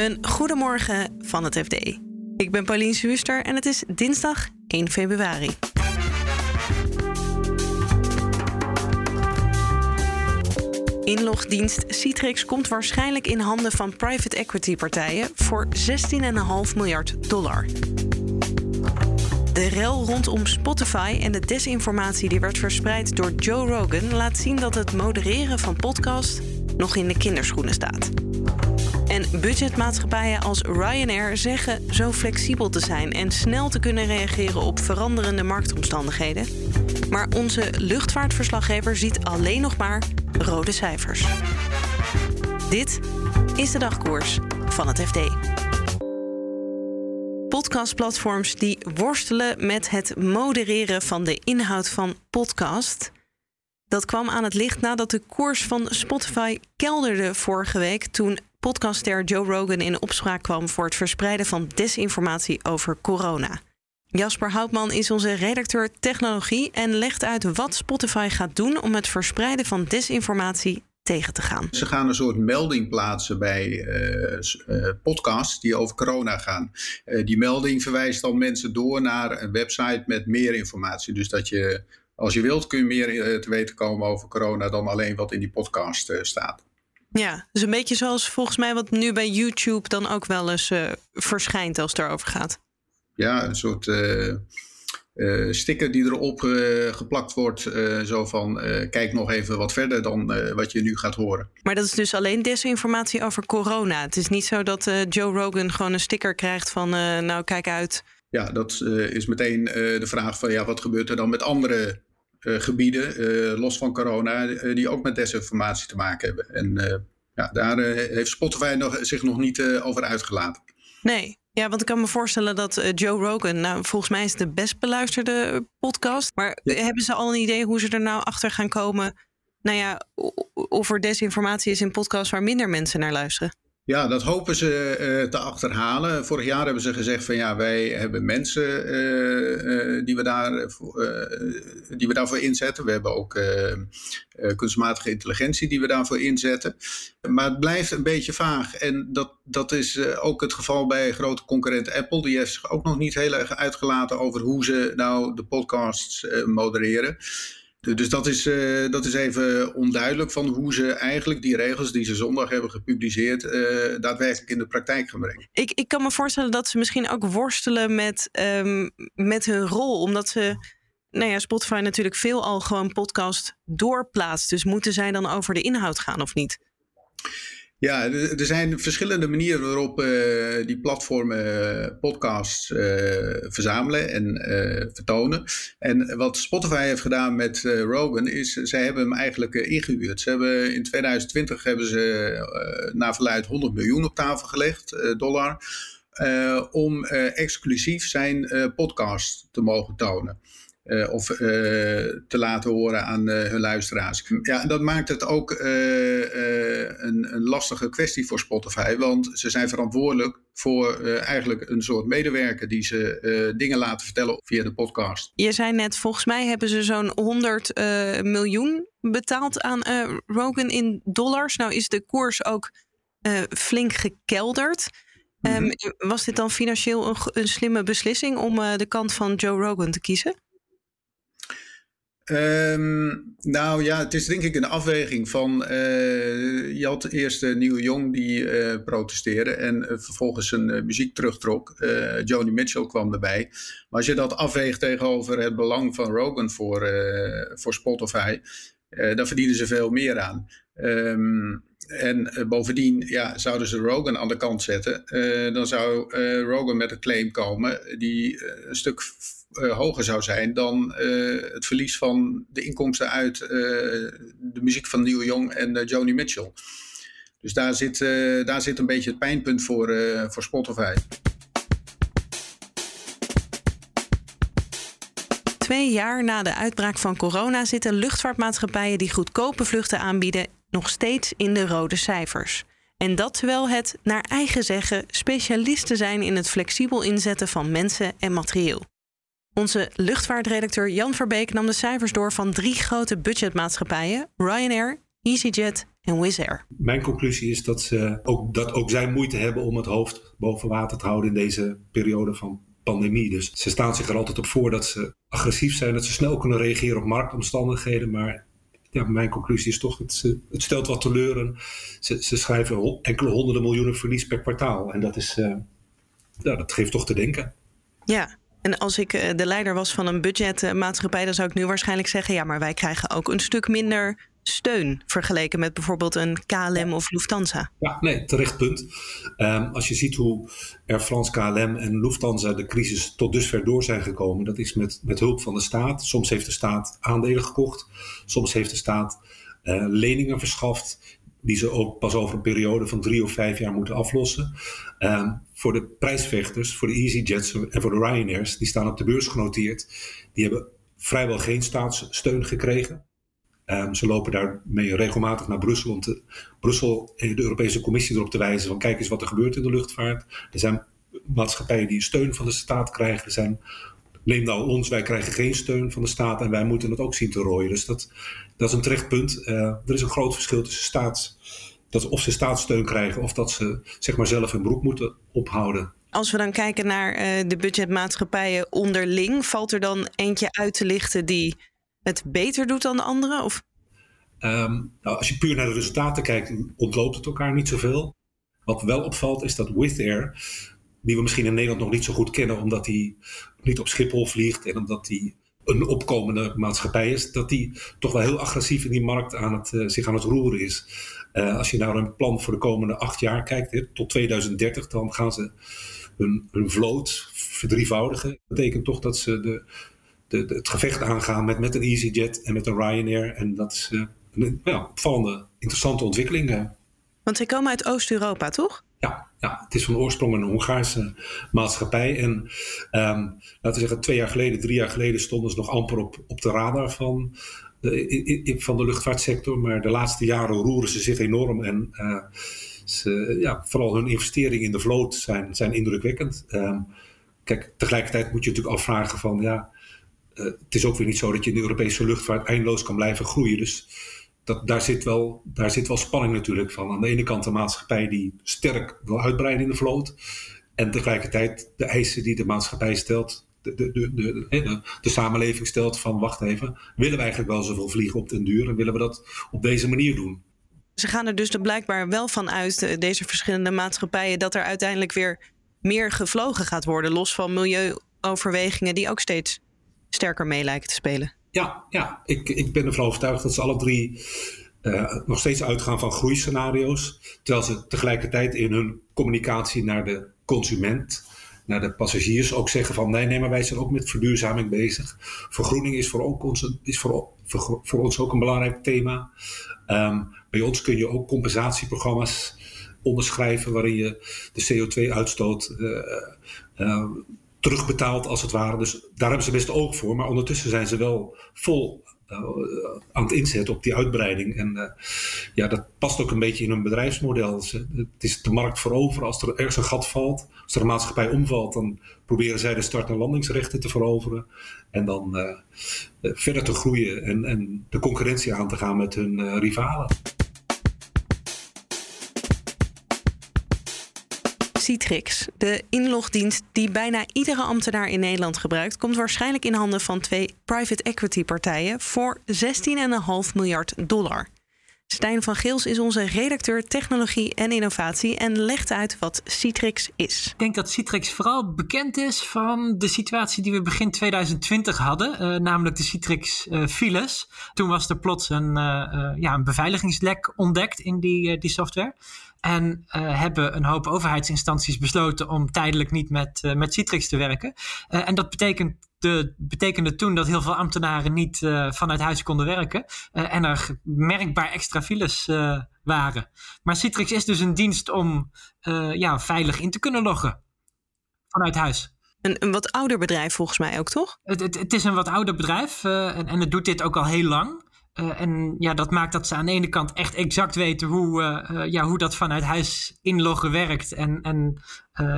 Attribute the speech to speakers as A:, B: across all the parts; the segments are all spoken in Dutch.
A: Een goedemorgen van het FD. Ik ben Pauline Zwuster en het is dinsdag 1 februari. Inlogdienst Citrix komt waarschijnlijk in handen van private equity partijen voor 16,5 miljard dollar. De rel rondom Spotify en de desinformatie die werd verspreid door Joe Rogan laat zien dat het modereren van podcast nog in de kinderschoenen staat. En budgetmaatschappijen als Ryanair zeggen zo flexibel te zijn en snel te kunnen reageren op veranderende marktomstandigheden. Maar onze luchtvaartverslaggever ziet alleen nog maar rode cijfers. Dit is de dagkoers van het FD. Podcastplatforms die worstelen met het modereren van de inhoud van podcast. Dat kwam aan het licht nadat de koers van Spotify kelderde vorige week toen podcastster Joe Rogan in opspraak kwam voor het verspreiden van desinformatie over corona. Jasper Houtman is onze redacteur technologie en legt uit wat Spotify gaat doen om het verspreiden van desinformatie tegen te gaan.
B: Ze gaan een soort melding plaatsen bij uh, podcasts die over corona gaan. Uh, die melding verwijst dan mensen door naar een website met meer informatie. Dus dat je, als je wilt, kun je meer te weten komen over corona dan alleen wat in die podcast staat.
A: Ja, dus een beetje zoals volgens mij wat nu bij YouTube dan ook wel eens verschijnt als het erover gaat.
B: Ja, een soort uh, sticker die erop geplakt wordt. Zo van, kijk nog even wat verder dan wat je nu gaat horen.
A: Maar dat is dus alleen desinformatie over corona. Het is niet zo dat Joe Rogan gewoon een sticker krijgt van, nou kijk uit.
B: Ja, dat is meteen de vraag van, ja, wat gebeurt er dan met andere gebieden, los van corona, die ook met desinformatie te maken hebben. En ja, daar heeft Spotify nog, zich nog niet over uitgelaten.
A: Nee, ja, want ik kan me voorstellen dat Joe Rogan, nou, volgens mij is het de best beluisterde podcast. Maar hebben ze al een idee hoe ze er nou achter gaan komen? Nou ja, of er desinformatie is in podcasts waar minder mensen naar luisteren?
B: Ja, dat hopen ze uh, te achterhalen. Vorig jaar hebben ze gezegd van ja, wij hebben mensen uh, die, we daar, die we daarvoor inzetten. We hebben ook kunstmatige intelligentie die we daarvoor inzetten. Maar het blijft een beetje vaag. En dat, dat is ook het geval bij grote concurrent Apple. Die heeft zich ook nog niet heel erg uitgelaten over hoe ze nou de podcasts modereren. Dus dat is, uh, dat is even onduidelijk van hoe ze eigenlijk die regels die ze zondag hebben gepubliceerd, uh, daadwerkelijk in de praktijk gaan brengen.
A: Ik, ik kan me voorstellen dat ze misschien ook worstelen met, um, met hun rol, omdat ze. Nou ja, Spotify natuurlijk veel al gewoon podcast doorplaatst. Dus moeten zij dan over de inhoud gaan of niet?
B: Ja, er zijn verschillende manieren waarop uh, die platformen uh, podcasts uh, verzamelen en vertonen. En wat Spotify heeft gedaan met Rogan is, zij hebben hem eigenlijk ingehuurd. Ze hebben in 2020 hebben ze naar verluid 100 miljoen op tafel gelegd, dollar, om exclusief zijn podcast te mogen tonen. Uh, of uh, te laten horen aan uh, hun luisteraars. Ja, dat maakt het ook een, een, lastige kwestie voor Spotify, want ze zijn verantwoordelijk voor eigenlijk een soort medewerker die ze dingen laten vertellen via de podcast.
A: Je zei net, volgens mij hebben ze zo'n 100 miljoen betaald aan Rogan in dollars. Nou is de koers ook flink gekelderd. Um, was dit dan financieel een, een slimme beslissing om de kant van Joe Rogan te kiezen?
B: Um, nou ja, het is denk ik een afweging van. Uh, je had eerst uh, Neil Young die uh, protesteerde en vervolgens zijn muziek terugtrok. Joni Mitchell kwam erbij. Maar als je dat afweegt tegenover het belang van Rogan voor, voor Spotify, dan verdienen ze veel meer aan. Um, en bovendien ja, zouden ze Rogan aan de kant zetten. dan zou Rogan met een claim komen die een stuk uh, hoger zou zijn dan uh, het verlies van de inkomsten uit uh, de muziek van Neil Young en Joni Mitchell. Dus daar zit, daar zit een beetje het pijnpunt voor, voor Spotify.
A: Twee jaar na de uitbraak van corona zitten luchtvaartmaatschappijen die goedkope vluchten aanbieden nog steeds in de rode cijfers. En dat terwijl het, naar eigen zeggen, specialisten zijn in het flexibel inzetten van mensen en materieel. Onze luchtvaartredacteur Jan Verbeek nam de cijfers door van drie grote budgetmaatschappijen: Ryanair, EasyJet en Wizz Air.
C: Mijn conclusie is dat, ze ook, dat ook zij moeite hebben om het hoofd boven water te houden in deze periode van pandemie. Dus ze staan zich er altijd op voor dat ze agressief zijn, dat ze snel kunnen reageren op marktomstandigheden. Maar ja, mijn conclusie is toch, het, het stelt wat teleur. Ze, ze schrijven enkele honderden miljoenen verlies per kwartaal. En dat, is, uh, ja, dat geeft toch te denken.
A: Ja, en als ik eh, de leider was van een budgetmaatschappij, dan zou ik nu waarschijnlijk zeggen: ja, maar wij krijgen ook een stuk minder steun vergeleken met bijvoorbeeld een KLM of Lufthansa.
C: Ja, nee, terecht punt. Um, als je ziet hoe Air France, KLM en Lufthansa de crisis tot dusver door zijn gekomen, dat is met, met hulp van de staat. Soms heeft de staat aandelen gekocht, soms heeft de staat uh, leningen verschaft die ze ook pas over een periode van drie of vijf jaar moeten aflossen. Um, voor de prijsvechters, voor de EasyJets en voor de Ryanairs, die staan op de beurs genoteerd, die hebben vrijwel geen staatssteun gekregen. Um, ze lopen daarmee regelmatig naar Brussel om te, Brussel, de Europese Commissie erop te wijzen van kijk eens wat er gebeurt in de luchtvaart. Er zijn maatschappijen die steun van de staat krijgen. Er zijn, neem nou ons, wij krijgen geen steun van de staat en wij moeten het ook zien te rooien. Dus dat, dat is een terecht punt. Uh, er is een groot verschil tussen staats, dat of ze staatssteun krijgen of dat ze zeg maar zelf hun broek moeten ophouden.
A: Als we dan kijken naar uh, de budgetmaatschappijen onderling, valt er dan eentje uit te lichten die het beter doet dan de andere? Of?
C: Um, nou, als je puur naar de resultaten kijkt, ontloopt het elkaar niet zoveel. Wat wel opvalt is dat Wizz Air, die we misschien in Nederland nog niet zo goed kennen, omdat hij niet op Schiphol vliegt en omdat hij een opkomende maatschappij is, dat die toch wel heel agressief in die markt aan het, uh, zich aan het roeren is. Uh, als je naar een plan voor de komende acht jaar kijkt, hè, tot 2030, dan gaan ze hun, hun vloot verdrievoudigen. Dat betekent toch dat ze de, de, het gevecht aangaan met, met een EasyJet en met een Ryanair. En dat is uh, een ja, opvallende, interessante ontwikkeling.
A: Want zij komen uit Oost-Europa, toch?
C: Ja, ja, het is van oorsprong een Hongaarse maatschappij. En um, laten we zeggen, twee jaar geleden, drie jaar geleden stonden ze nog amper op, op de radar van de, van de luchtvaartsector. Maar de laatste jaren roeren ze zich enorm. En uh, ze, ja, vooral hun investeringen in de vloot zijn, zijn indrukwekkend. Um, kijk, tegelijkertijd moet je natuurlijk afvragen van ja uh, het is ook weer niet zo dat je in de Europese luchtvaart eindeloos kan blijven groeien. Dus dat, daar, zit wel, daar zit wel spanning natuurlijk van. Aan de ene kant een maatschappij die sterk wil uitbreiden in de vloot. En tegelijkertijd de eisen die de maatschappij stelt, de, de, de, de, de, samenleving stelt van wacht even, willen we eigenlijk wel zoveel vliegen op den duur en willen we dat op deze manier doen?
A: Ze gaan er dus blijkbaar wel van uit, eh, deze verschillende maatschappijen, dat er uiteindelijk weer meer gevlogen gaat worden, los van milieuoverwegingen die ook steeds sterker mee lijken te spelen.
C: Ja, ja. Ik, ik ben ervan overtuigd dat ze alle drie uh, nog steeds uitgaan van groeiscenario's. Terwijl ze tegelijkertijd in hun communicatie naar de consument, naar de passagiers ook zeggen van nee, nee, maar wij zijn ook met verduurzaming bezig. Vergroening is voor, ons, is voor, voor, ons ook een belangrijk thema. Um, bij ons kun je ook compensatieprogramma's onderschrijven waarin je de CO2-uitstoot uh, uh, terugbetaald als het ware. Dus daar hebben ze best oog voor. Maar ondertussen zijn ze wel vol uh, aan het inzetten op die uitbreiding. En uh, ja, dat past ook een beetje in hun bedrijfsmodel. het is de markt veroveren. Als er ergens een gat valt, als er een maatschappij omvalt, dan proberen zij de start- en landingsrechten te veroveren. En dan uh, verder te groeien en, en de concurrentie aan te gaan met hun rivalen.
A: Citrix, de inlogdienst die bijna iedere ambtenaar in Nederland gebruikt, komt waarschijnlijk in handen van twee private equity partijen voor 16,5 miljard dollar. Stijn van Geels is onze redacteur technologie en innovatie en legt uit wat Citrix is.
D: Ik denk dat Citrix vooral bekend is van de situatie die we begin 2020 hadden, uh, namelijk de Citrix uh, files. Toen was er plots een, uh, ja, een beveiligingslek ontdekt in die, die software. En uh, hebben een hoop overheidsinstanties besloten om tijdelijk niet met, uh, met Citrix te werken. Uh, en dat betekent de, betekende toen dat heel veel ambtenaren niet vanuit huis konden werken. en er merkbaar extra files waren. Maar Citrix is dus een dienst om ja, veilig in te kunnen loggen vanuit huis.
A: Een, een wat ouder bedrijf volgens mij ook, toch?
D: Het, het, het is een wat ouder bedrijf en, en het doet dit ook al heel lang. Uh, en ja, dat maakt dat ze aan de ene kant echt exact weten hoe, uh, uh, ja, hoe dat vanuit huis inloggen werkt. En, en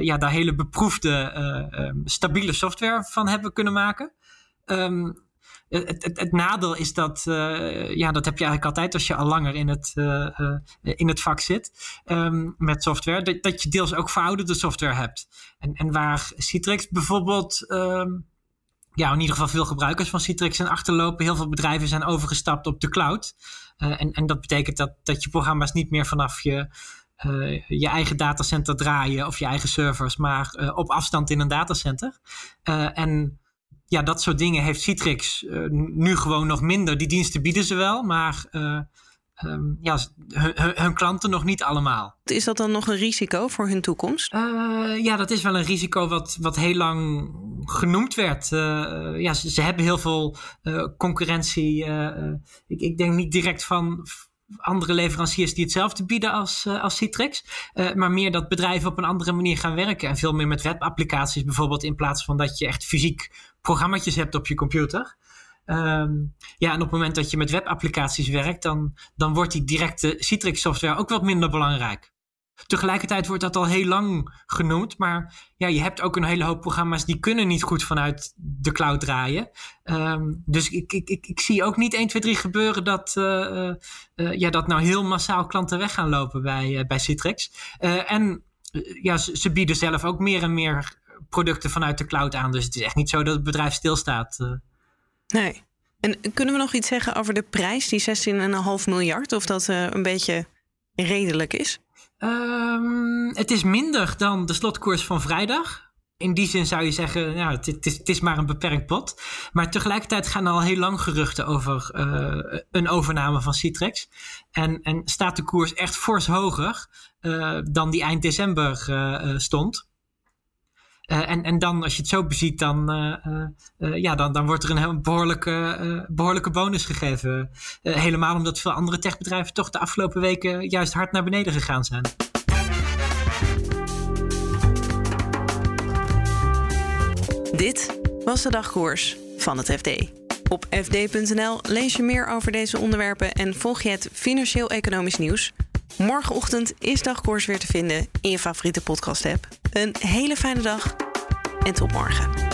D: ja, daar hele beproefde, stabiele software van hebben kunnen maken. Um, het, het, het, nadeel is dat, ja, dat heb je eigenlijk altijd als je al langer in het, in het vak zit um, met software, dat, dat je deels ook verouderde software hebt. En, en waar Citrix bijvoorbeeld. Ja, in ieder geval veel gebruikers van Citrix zijn achterlopen. Heel veel bedrijven zijn overgestapt op de cloud. Uh, en, en dat betekent dat, dat je programma's niet meer vanaf je, uh, je eigen datacenter draaien of je eigen servers, maar uh, op afstand in een datacenter. en ja, dat soort dingen heeft Citrix nu gewoon nog minder. Die diensten bieden ze wel, maar um, ja, hun, hun, klanten nog niet allemaal.
A: Is dat dan nog een risico voor hun toekomst?
D: Ja, dat is wel een risico wat, wat heel lang genoemd werd. Uh, ja, ze, hebben heel veel uh, concurrentie. Ik, ik, denk niet direct van andere leveranciers die hetzelfde bieden als, als Citrix. maar meer dat bedrijven op een andere manier gaan werken. En veel meer met webapplicaties bijvoorbeeld. In plaats van dat je echt fysiek programma's hebt op je computer. Um, ja, en op het moment dat je met webapplicaties werkt, dan, dan wordt die directe Citrix software ook wat minder belangrijk. Tegelijkertijd wordt dat al heel lang genoemd, maar ja, je hebt ook een hele hoop programma's die kunnen niet goed vanuit de cloud draaien. Um, dus ik, ik, ik, ik, zie ook niet 1, 2, 3 gebeuren dat, uh, ja, dat nou heel massaal klanten weg gaan lopen bij, bij Citrix. en ja, ze, ze, bieden zelf ook meer en meer producten vanuit de cloud aan. Dus het is echt niet zo dat het bedrijf stilstaat.
A: Nee. En kunnen we nog iets zeggen over de prijs, die 16,5 miljard? Of dat een beetje redelijk is?
D: Um, het is minder dan de slotkoers van vrijdag. In die zin zou je zeggen, ja, het, is, het is maar een beperkt pot. Maar tegelijkertijd gaan al heel lang geruchten over uh, een overname van Citrix. En, en staat de koers echt fors hoger uh, dan die eind december stond. Uh, en, en dan, als je het zo beziet, dan, uh, uh, ja, dan, dan wordt er een behoorlijke, behoorlijke bonus gegeven. helemaal omdat veel andere techbedrijven toch de afgelopen weken juist hard naar beneden gegaan zijn.
A: Dit was de dagkoers van het FD. Op fd.nl lees je meer over deze onderwerpen en volg je het financieel-economisch nieuws. Morgenochtend is dagkoers weer te vinden in je favoriete podcast-app. Een hele fijne dag en tot morgen.